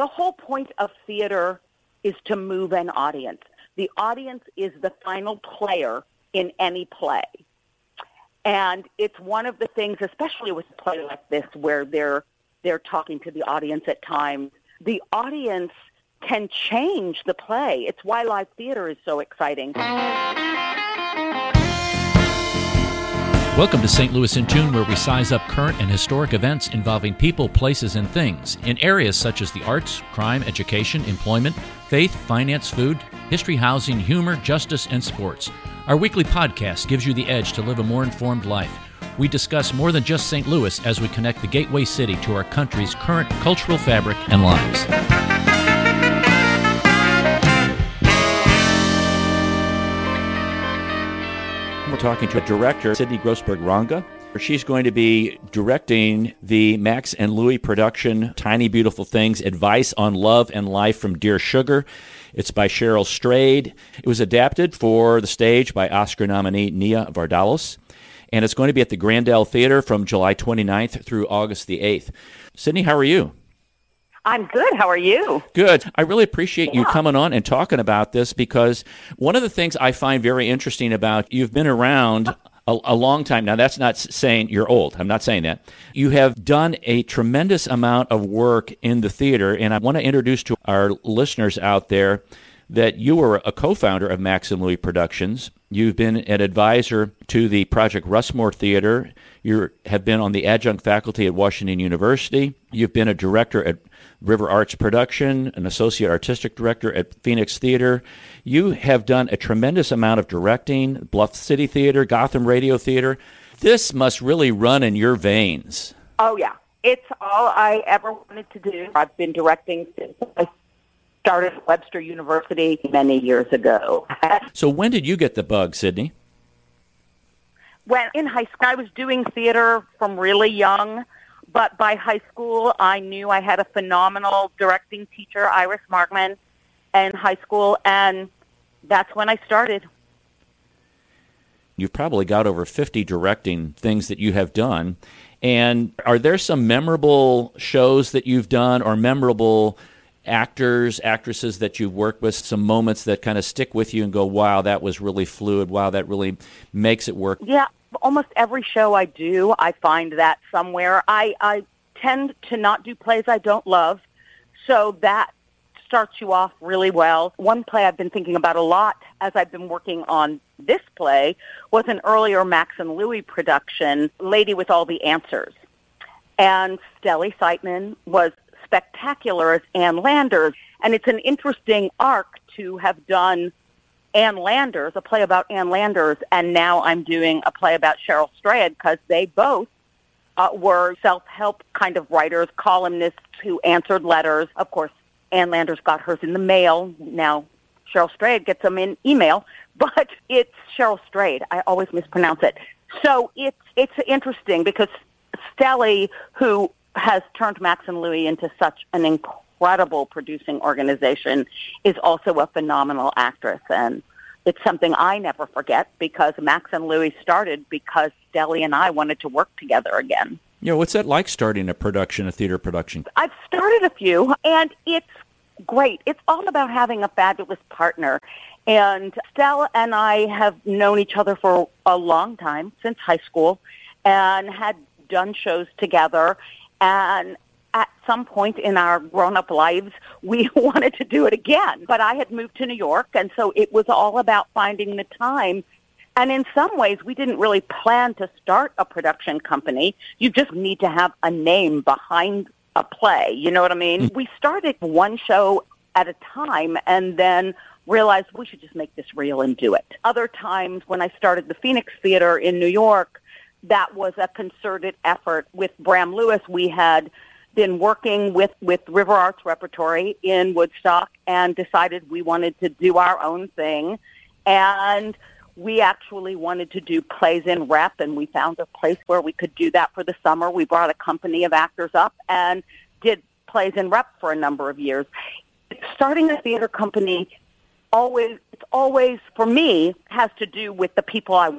The whole point of theater is to move an audience. The audience is the final player in any play. And it's one of the things, especially with a play like this, where they're they're talking to the audience at times. The audience can change the play. It's why live theater is so exciting. Welcome to St. Louis in Tune, where we size up current and historic events involving people, places, and things in areas such as the arts, crime, education, employment, faith, finance, food, history, housing, humor, justice, and sports. Our weekly podcast gives you the edge to live a more informed life. We discuss more than just St. Louis as we connect the gateway city to our country's current cultural fabric and lives. Talking to a director Sydnie Grosberg Ronga. She's going to be directing the Max and Louie production, Tiny Beautiful Things Advice on Love and Life from Dear Sugar. It's by Cheryl Strayed. It was adapted for the stage by Oscar nominee Nia Vardalos. And it's going to be at the Grandel Theater from July 29th through August the 8th. Sydney, how are you? I'm good. How are you? Good. I really appreciate yeah. you coming on and talking about this because one of the things I find very interesting about you've been around a, a, long time now. That's not saying you're old. I'm not saying that. You have done a tremendous amount of work in the theater, and I want to introduce to our listeners out there that you were a co-founder of Max and Louie Productions. You've been an advisor to the Project Rushmore Theater. You have been on the adjunct faculty at Washington University. You've been a director at River Arts Production, an associate artistic director at Phoenix Theater. You have done a tremendous amount of directing, Bluff City Theater, Gotham Radio Theater. This must really run in your veins. Oh, yeah. It's all I ever wanted to do. I've been directing since I started at Webster University many years ago. so when did you get the bug, Sydney? When in high school, I was doing theater from really young. But by high school, I knew I had a phenomenal directing teacher, Iris Markman, in high school, and that's when I started. You've probably got over 50 directing things that you have done. And are there some memorable shows that you've done or memorable actors, actresses that you've worked with, some moments that kind of stick with you and go, wow, that was really fluid. Wow, that really makes it work? Yeah, almost every show I do, I find that somewhere. I, I tend to not do plays I don't love, so that starts you off really well. One play I've been thinking about a lot as I've been working on this play was an earlier Max and Louie production, Lady with All the Answers. And Stellie Siteman was spectacular as Ann Landers. And it's an interesting arc to have done Ann Landers, a play about Ann Landers, and now I'm doing a play about Cheryl Strayed because they both uh, were self-help kind of writers, columnists who answered letters. Of course, Ann Landers got hers in the mail. Now Cheryl Strayed gets them in email, but it's Cheryl Strayed. I always mispronounce it. So it's it's interesting because Stellie, who has turned Max and Louie into such an incredible producing organization, is also a phenomenal actress. And it's something I never forget because Max and Louie started because Stellie and I wanted to work together again. Yeah, what's that like starting a production, a theater production? I've started a few, and it's great. It's all about having a fabulous partner. And Stella and I have known each other for a long time, since high school, and had done shows together. And at some point in our grown-up lives, we wanted to do it again. But I had moved to New York, and so it was all about finding the time. And in some ways, we didn't really plan to start a production company. You just need to have a name behind a play. You know what I mean? Mm-hmm. We started one show at a time, and then realized we should just make this real and do it. Other times, when I started the Phoenix Theater in New York, that was a concerted effort with Bram Lewis. We had been working with, with River Arts Repertory in Woodstock and decided we wanted to do our own thing. And we actually wanted to do plays in rep, and we found a place where we could do that for the summer. We brought a company of actors up and did plays in rep for a number of years. Starting a theater company always, it's always, for me, has to do with the people I.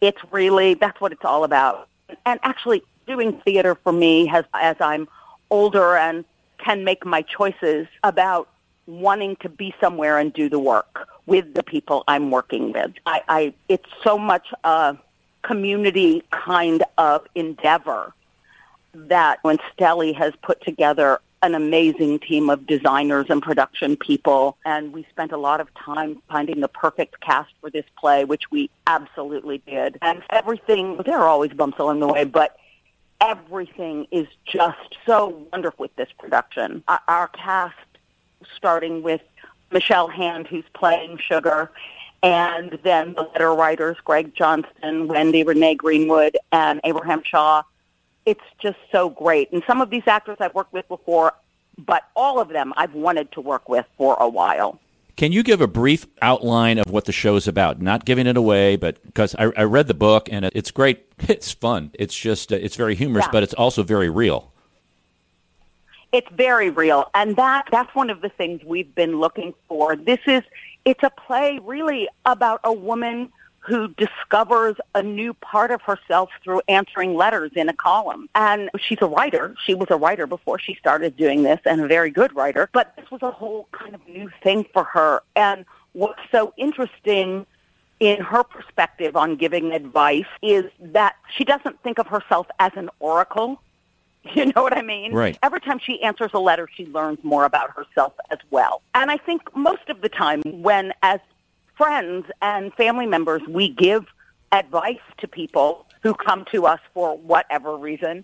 It's really, that's what it's all about. And actually, doing theater for me has, as I'm older and can make my choices about wanting to be somewhere and do the work with the people I'm working with. I, I it's so much a community kind of endeavor that when Stellie has put together an amazing team of designers and production people, and we spent a lot of time finding the perfect cast for this play, which we absolutely did. And everything, there are always bumps along the way, but everything is just so wonderful with this production. Our, cast, starting with Michelle Hand, who's playing Sugar, and then the letter writers, Greg Johnston, Wendy Renee Greenwood, and Abraham Shaw, it's just so great. And some of these actors I've worked with before, but all of them I've wanted to work with for a while. Can you give a brief outline of what the show's about? Not giving it away, but because I, I, read the book and it's great. It's fun. It's just, uh, it's very humorous, yeah. but it's also very real. It's very real. And that, that's one of the things we've been looking for. This is, it's a play really about a woman who discovers a new part of herself through answering letters in a column. And she's a writer. She was a writer before she started doing this and a very good writer. But this was a whole kind of new thing for her. And what's so interesting in her perspective on giving advice is that she doesn't think of herself as an oracle. You know what I mean? Right. Every time she answers a letter, she learns more about herself as well. And I think most of the time when, as friends and family members, we give advice to people who come to us for whatever reason.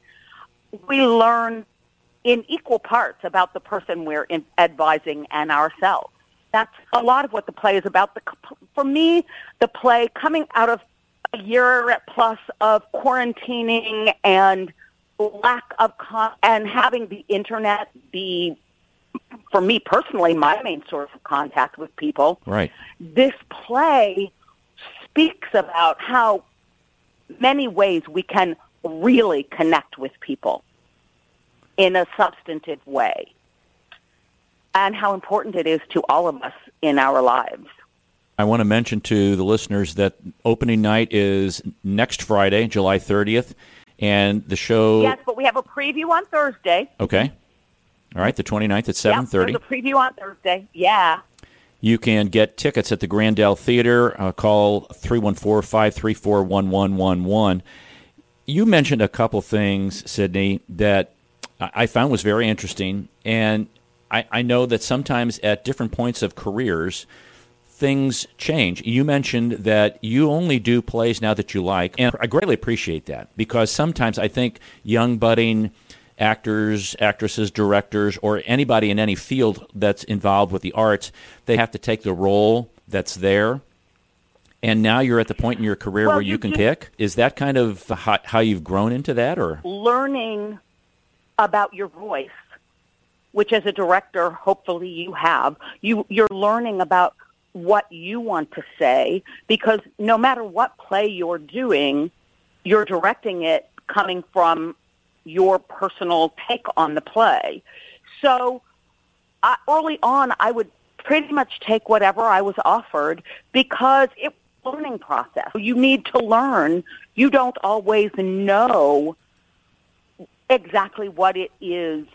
We learn in equal parts about the person we're advising and ourselves. That's a lot of what the play is about. The, For me, the play coming out of a year plus of quarantining and lack of con- and having the internet be for me personally, my main source of contact with people. Right. This play speaks about how many ways we can really connect with people in a substantive way and how important it is to all of us in our lives. I want to mention to the listeners that opening night is next Friday, July 30th, and the show. Yes, but we have a preview on Thursday. Okay. All right, the 29th at 7.30. Yep, there's a preview on Thursday. Yeah. You can get tickets at the Grandel Theater. Uh, call 314-534-1111. You mentioned a couple things, Sydney, that I found was very interesting. And I, I know that sometimes at different points of careers, things change. You mentioned that you only do plays now that you like, and I greatly appreciate that because sometimes I think young budding – actors, actresses, directors, or anybody in any field that's involved with the arts, they have to take the role that's there. And now you're at the point in your career well, where you, you can pick. Is that kind of how, how you've grown into that, or learning about your voice, which as a director, hopefully you have. You you're learning about what you want to say because no matter what play you're doing, you're directing it coming from your personal take on the play. So early on, I would pretty much take whatever I was offered because it was a learning process. You need to learn. You don't always know exactly what it is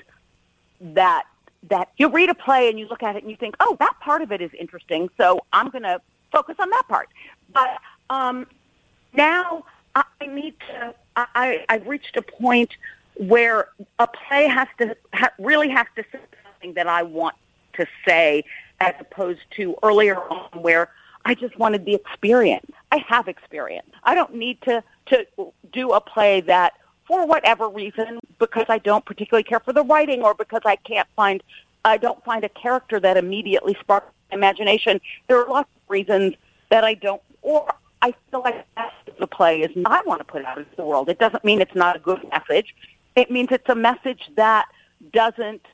that that you read a play and you look at it and you think, oh, that part of it is interesting, so I'm going to focus on that part. But um, now I need to. I, I've reached a point where a play has to ha- really has to say something that I want to say, as opposed to earlier on where I just wanted the experience. I have experience. I don't need to to do a play that, for whatever reason, because I don't particularly care for the writing or because I can't find I don't find a character that immediately sparks my imagination. There are lots of reasons that I don't, or I feel like the play is I want to put out into the world. It doesn't mean it's not a good message. It means it's a message that doesn't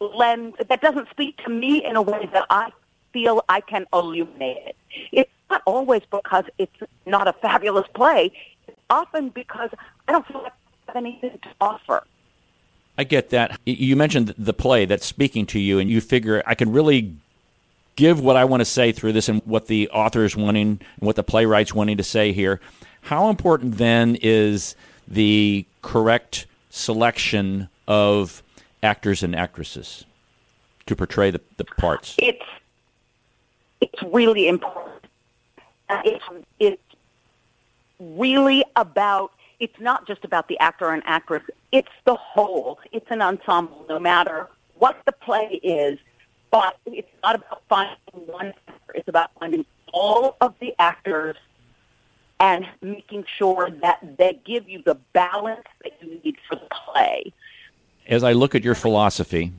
lend, that doesn't speak to me in a way that I feel I can illuminate it. It's not always because it's not a fabulous play. It's often because I don't feel like I have anything to offer. I get that. You mentioned the play that's speaking to you, and you figure I can really give what I want to say through this and what the author is wanting and what the playwright's wanting to say here. How important then is the correct selection of actors and actresses to portray the, the parts? It's it's really important. Uh, it's it's really about. It's not just about the actor and actress. It's the whole. It's an ensemble, no matter what the play is. But it's not about finding one actor. It's about finding all of the actors and making sure that they give you the balance that you need for the play. As I look at your philosophy,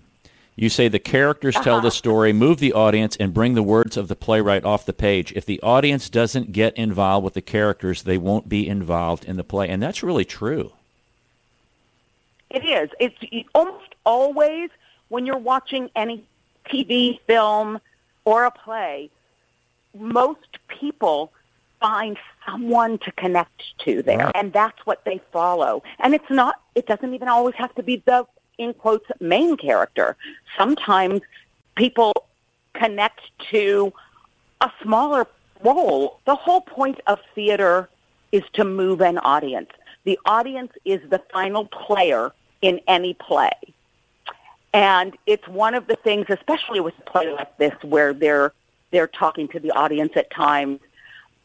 you say the characters uh-huh. tell the story, move the audience, and bring the words of the playwright off the page. If the audience doesn't get involved with the characters, they won't be involved in the play. And that's really true. It is. It's almost always when you're watching any TV, film, or a play, most people find someone to connect to there, and that's what they follow. And it's not, it doesn't even always have to be the, in quotes, main character. Sometimes people connect to a smaller role. The whole point of theater is to move an audience. The audience is the final player in any play. And it's one of the things, especially with a play like this, where they're they're talking to the audience at times.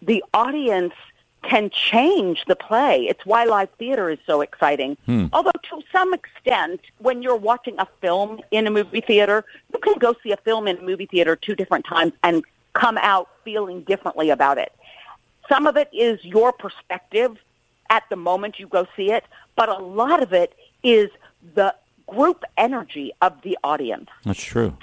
The audience can change the play. It's why live theater is so exciting. Hmm. Although to some extent, when you're watching a film in a movie theater, you can go see a film in a movie theater two different times and come out feeling differently about it. Some of it is your perspective at the moment you go see it, but a lot of it is the group energy of the audience. That's true.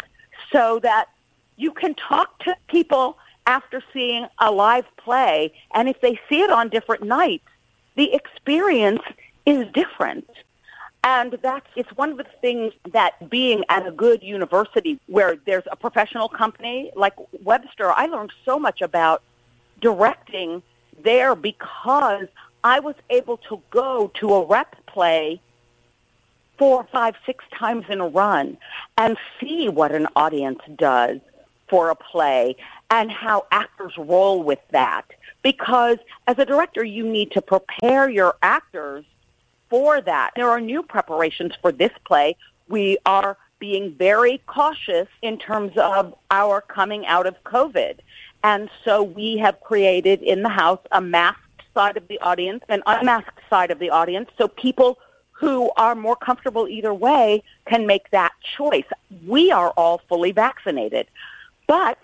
So that you can talk to people after seeing a live play, and if they see it on different nights, the experience is different. And that's it's one of the things that being at a good university where there's a professional company like Webster, I learned so much about directing there because I was able to go to a rep play four, five, six times in a run and see what an audience does for a play and how actors roll with that. Because as a director, you need to prepare your actors for that. There are new preparations for this play. We are being very cautious in terms of our coming out of COVID. And so we have created in the house a masked side of the audience, an unmasked side of the audience, so people who are more comfortable either way can make that choice. We are all fully vaccinated. But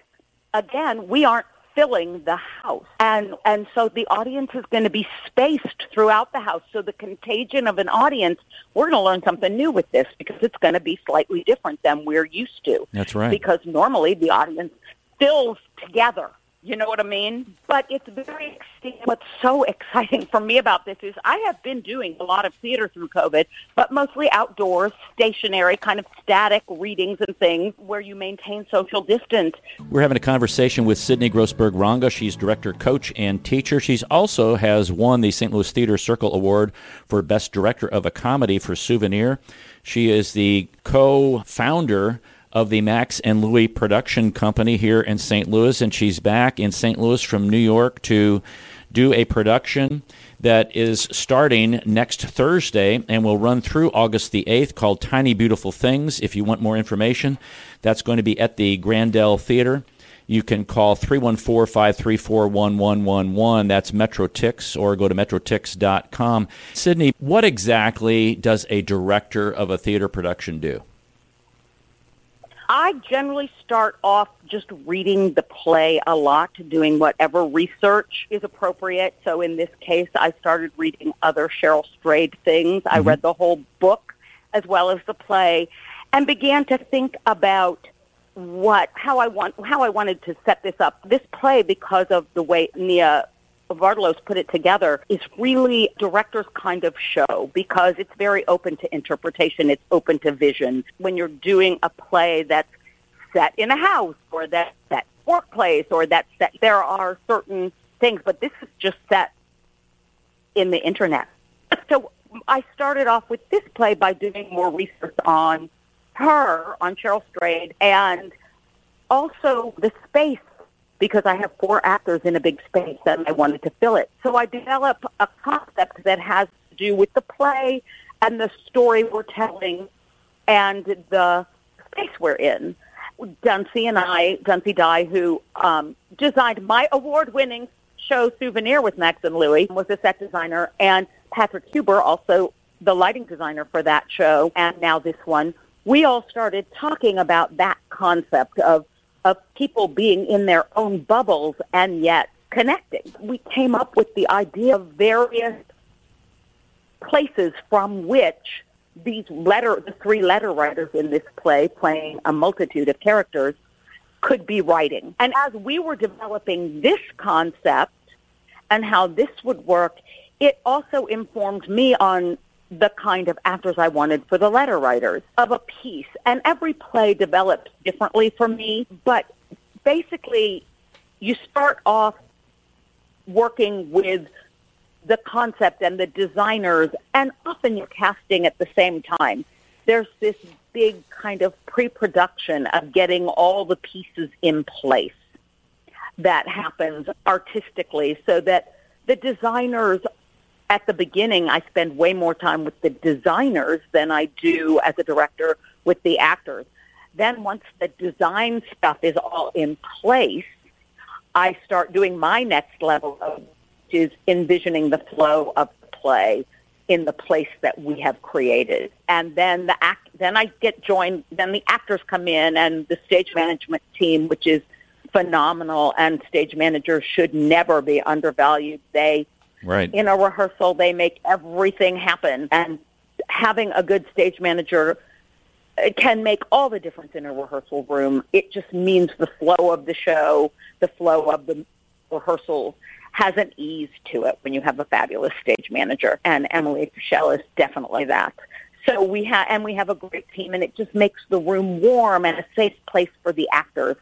again, we aren't filling the house. And and so the audience is going to be spaced throughout the house. So the contagion of an audience, we're going to learn something new with this because it's going to be slightly different than we're used to. That's right. Because normally the audience fills together you know what I mean? But it's very exciting. What's so exciting for me about this is I have been doing a lot of theater through COVID, but mostly outdoors, stationary, kind of static readings and things where you maintain social distance. We're having a conversation with Sydnie Grosberg Ronga. She's director, coach, and teacher. She's also has won the St. Louis Theater Circle Award for Best Director of a Comedy for Souvenir. She is the co-founder of the Max and Louie production company here in St. Louis, and she's back in St. Louis from New York to do a production that is starting next Thursday and will run through August the 8th called Tiny Beautiful Things. If you want more information, that's going to be at the Grandel Theater. You can call 314 534 1111. That's MetroTix, or go to metrotix.com. Sydney, what exactly does a director of a theater production do? I generally start off just reading the play a lot, doing whatever research is appropriate. So in this case, I started reading other Cheryl Strayed things. Mm-hmm. I read the whole book as well as the play and began to think about what how I want how I wanted to set this up. This play because of the way Nia Vardalos put it together is really director's kind of show because it's very open to interpretation. It's open to vision. When you're doing a play that's set in a house or that set workplace or that's set, there are certain things, but this is just set in the internet. So I started off with this play by doing more research on her, on Cheryl Strayed, and also the space because I have four actors in a big space and I wanted to fill it. So I developed a concept that has to do with the play and the story we're telling and the space we're in. Dunsi and I, Dunsi Dai, who um, designed my award-winning show Souvenir with Max and Louie, was a set designer, and Patrick Huber, also the lighting designer for that show, and now this one. We all started talking about that concept of of people being in their own bubbles and yet connecting. We came up with the idea of various places from which these letter, the three letter writers in this play playing a multitude of characters could be writing. And as we were developing this concept and how this would work, it also informed me on the kind of actors I wanted for the letter writers of a piece. And every play develops differently for me, but basically you start off working with the concept and the designers, and often you're casting at the same time. There's this big kind of pre-production of getting all the pieces in place that happens artistically so that the designers at the beginning, I spend way more time with the designers than I do as a director with the actors. Then once the design stuff is all in place, I start doing my next level of which is envisioning the flow of the play in the place that we have created. And then the act, then I get joined, then the actors come in and the stage management team, which is phenomenal and stage managers should never be undervalued. They Right. In a rehearsal, they make everything happen. And having a good stage manager can make all the difference in a rehearsal room. It just means the flow of the show, the flow of the rehearsal has an ease to it when you have a fabulous stage manager. And Emily Fischel is definitely that. So we have, and we have a great team, and it just makes the room warm and a safe place for the actors.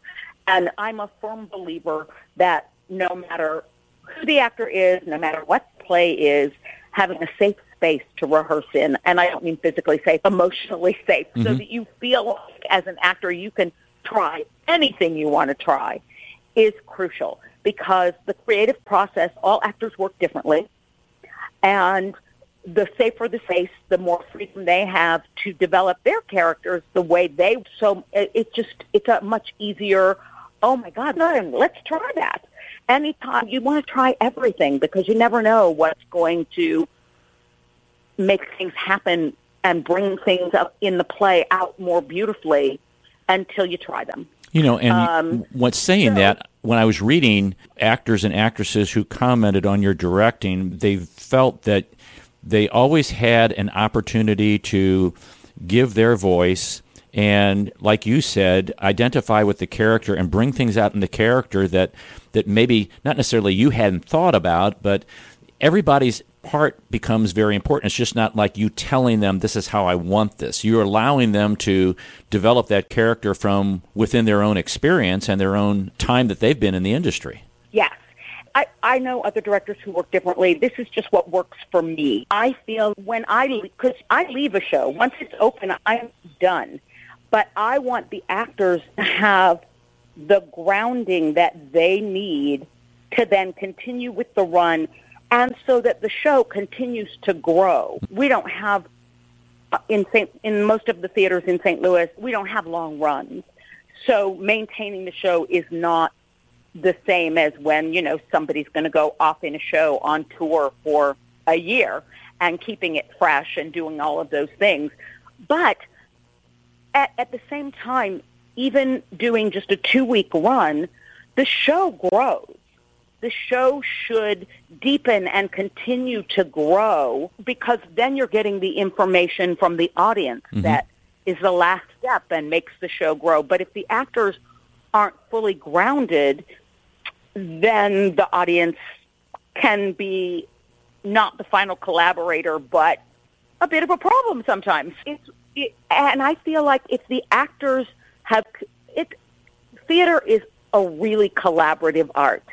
And I'm a firm believer that no matter who the actor is, no matter what the play is, having a safe space to rehearse in, and I don't mean physically safe, emotionally safe, mm-hmm. so that you feel like as an actor you can try anything you want to try is crucial because the creative process, all actors work differently, and the safer the space, the more freedom they have to develop their characters the way they. So it, just it's a much easier. Oh my God, no, let's try that anytime you want to try everything because you never know what's going to make things happen and bring things up in the play out more beautifully until you try them. You know, and um, what's saying so, that when I was reading actors and actresses who commented on your directing, they felt that they always had an opportunity to give their voice and like you said identify with the character and bring things out in the character that that maybe not necessarily you hadn't thought about but everybody's part becomes very important. It's just not like you telling them this is how I want this. You're allowing them to develop that character from within their own experience and their own time that they've been in the industry. Yes. I, I know other directors who work differently. This is just what works for me. I feel when I, because I leave a show, once it's open, I'm done but I want the actors to have the grounding that they need to then continue with the run and so that the show continues to grow. We don't have uh, in St. in most of the theaters in St. Louis, we don't have long runs. So maintaining the show is not the same as when, you know, somebody's going to go off in a show on tour for a year and keeping it fresh and doing all of those things. But at, at the same time, even doing just a two-week run, the show grows. The show should deepen and continue to grow because then you're getting the information from the audience mm-hmm. that is the last step and makes the show grow. But if the actors aren't fully grounded, then the audience can be not the final collaborator, but a bit of a problem sometimes. It's and I feel like if the actors have it, theater is a really collaborative art.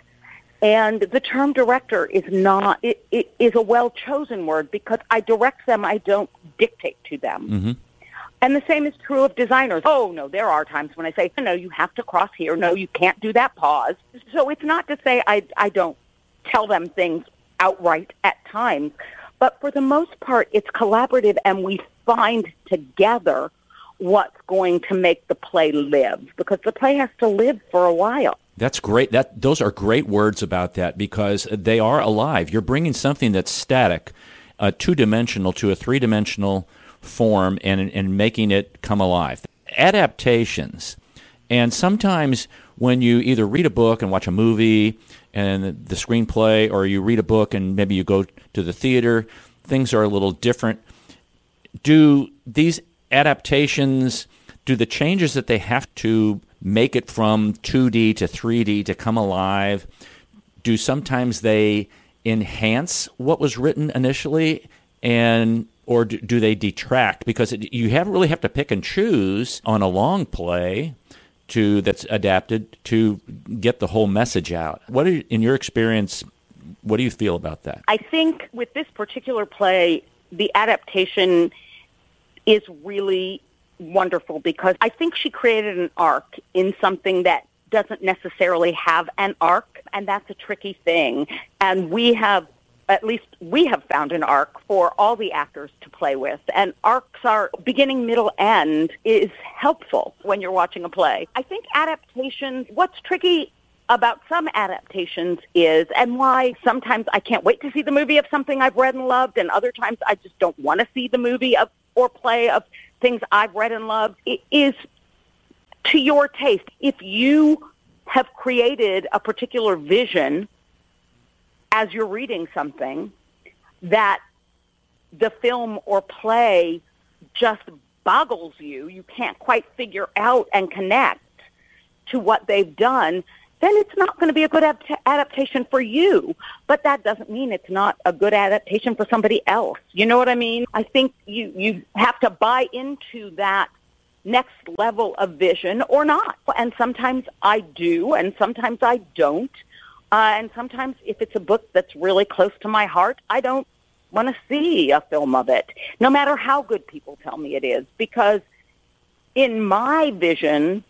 And the term director is not, it, it is a well chosen word because I direct them, I don't dictate to them. Mm-hmm. And the same is true of designers. Oh, no, there are times when I say, no, you have to cross here. No, you can't do that pause. So it's not to say I, I don't tell them things outright at times, but for the most part, it's collaborative and we find together what's going to make the play live because the play has to live for a while. That's great. That those are great words about that because they are alive. You're bringing something that's static, uh, two-dimensional to a three-dimensional form, and and making it come alive. Adaptations, and sometimes when you either read a book and watch a movie and the screenplay, or you read a book and maybe you go to the theater, things are a little different. Do these adaptations? Do the changes that they have to make it from 2D to 3D to come alive? Do sometimes they enhance what was written initially and or do, they detract because it, you have really have to pick and choose on a long play to that's adapted to get the whole message out what are, in your experience what do you feel about that i think with this particular play the adaptation is really wonderful because I think she created an arc in something that doesn't necessarily have an arc, and that's a tricky thing. And we have, at least we have found an arc for all the actors to play with. And arcs are beginning, middle, end is helpful when you're watching a play. I think adaptations, what's tricky about some adaptations is, and why sometimes I can't wait to see the movie of something I've read and loved, and other times I just don't want to see the movie of or play of things I've read and loved is to your taste. If you have created a particular vision as you're reading something that the film or play just boggles you, you can't quite figure out and connect to what they've done, then it's not going to be a good adaptation for you. But that doesn't mean it's not a good adaptation for somebody else. You know what I mean? I think you, you have to buy into that next level of vision or not. And sometimes I do, and sometimes I don't. Uh, and sometimes if it's a book that's really close to my heart, I don't want to see a film of it, no matter how good people tell me it is, because in my vision,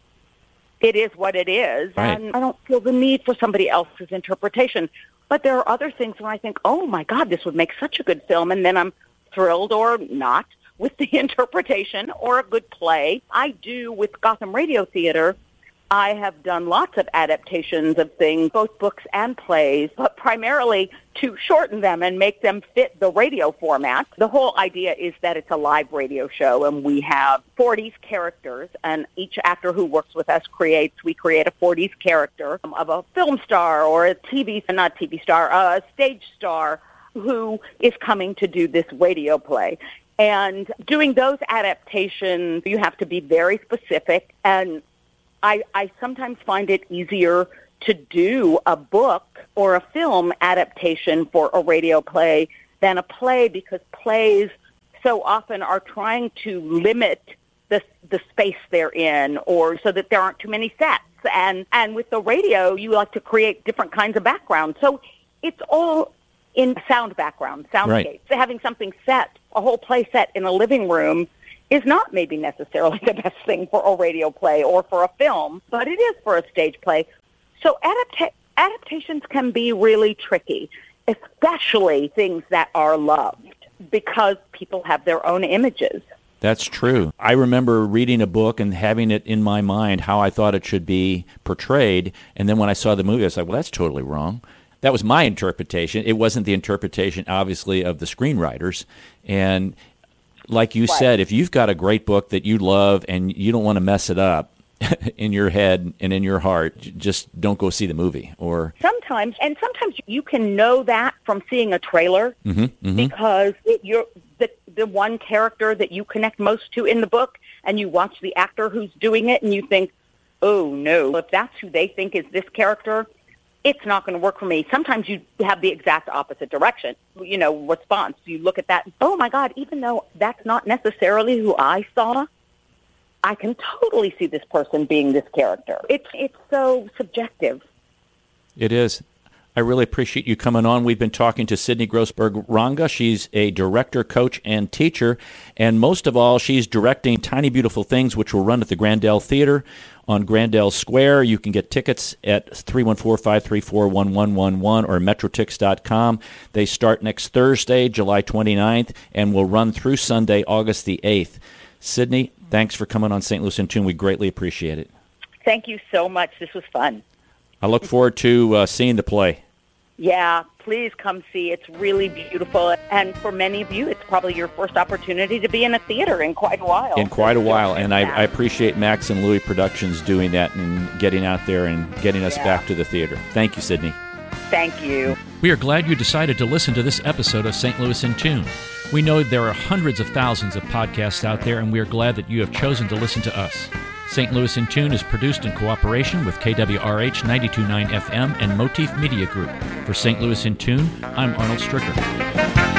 it is what it is, right. and I don't feel the need for somebody else's interpretation. But there are other things where I think, oh my God, this would make such a good film, and then I'm thrilled or not with the interpretation or a good play. I do with Gotham Radio Theater I have done lots of adaptations of things, both books and plays, but primarily to shorten them and make them fit the radio format. The whole idea is that it's a live radio show and we have 40s characters and each actor who works with us creates, we create a 40s character of a film star or a TV, not TV star, a stage star who is coming to do this radio play. And doing those adaptations, you have to be very specific and I, I sometimes find it easier to do a book or a film adaptation for a radio play than a play because plays so often are trying to limit the the space they're in or so that there aren't too many sets. And and with the radio you like to create different kinds of backgrounds. So it's all in sound background soundscape right. having something set a whole play set in a living room is not maybe necessarily the best thing for a radio play or for a film, but it is for a stage play. So adapta- adaptations can be really tricky, especially things that are loved because people have their own images. That's true. I remember reading a book and having it in my mind how I thought it should be portrayed, and then when I saw the movie, I was like, "Well, that's totally wrong." That was my interpretation. It wasn't the interpretation, obviously, of the screenwriters. And like you right. said, if you've got a great book that you love and you don't want to mess it up in your head and in your heart, just don't go see the movie. Or sometimes, and sometimes you can know that from seeing a trailer mm-hmm, mm-hmm. because it, you're the the one character that you connect most to in the book, and you watch the actor who's doing it, and you think, oh no, if that's who they think is this character, it's not going to work for me. Sometimes you have the exact opposite direction, you know, response. You look at that, oh my God, even though that's not necessarily who I saw, I can totally see this person being this character. It's it's so subjective. It is. I really appreciate you coming on. We've been talking to Sydnie Grosberg Ronga. She's a director, coach, and teacher. And most of all, she's directing Tiny Beautiful Things, which will run at the Grandel Theater on Grandel Square. You can get tickets at 314-534-1111 or metrotix.com. They start next Thursday, July 29th, and will run through Sunday, August the 8th. Sydney, Thanks for coming on St. Louis in Tune. We greatly appreciate it. Thank you so much. This was fun. I look forward to uh, seeing the play. Yeah, please come see. It's really beautiful. And for many of you, it's probably your first opportunity to be in a theater in quite a while. In quite a while. And I, I appreciate Max and Louie Productions doing that and getting out there and getting us yeah. back to the theater. Thank you, Sydney. Thank you. We are glad you decided to listen to this episode of St. Louis in Tune. We know there are hundreds of thousands of podcasts out there, and we are glad that you have chosen to listen to us. St. Louis in Tune is produced in cooperation with KWRH 929 FM and Motif Media Group. For St. Louis in Tune, I'm Arnold Stricker.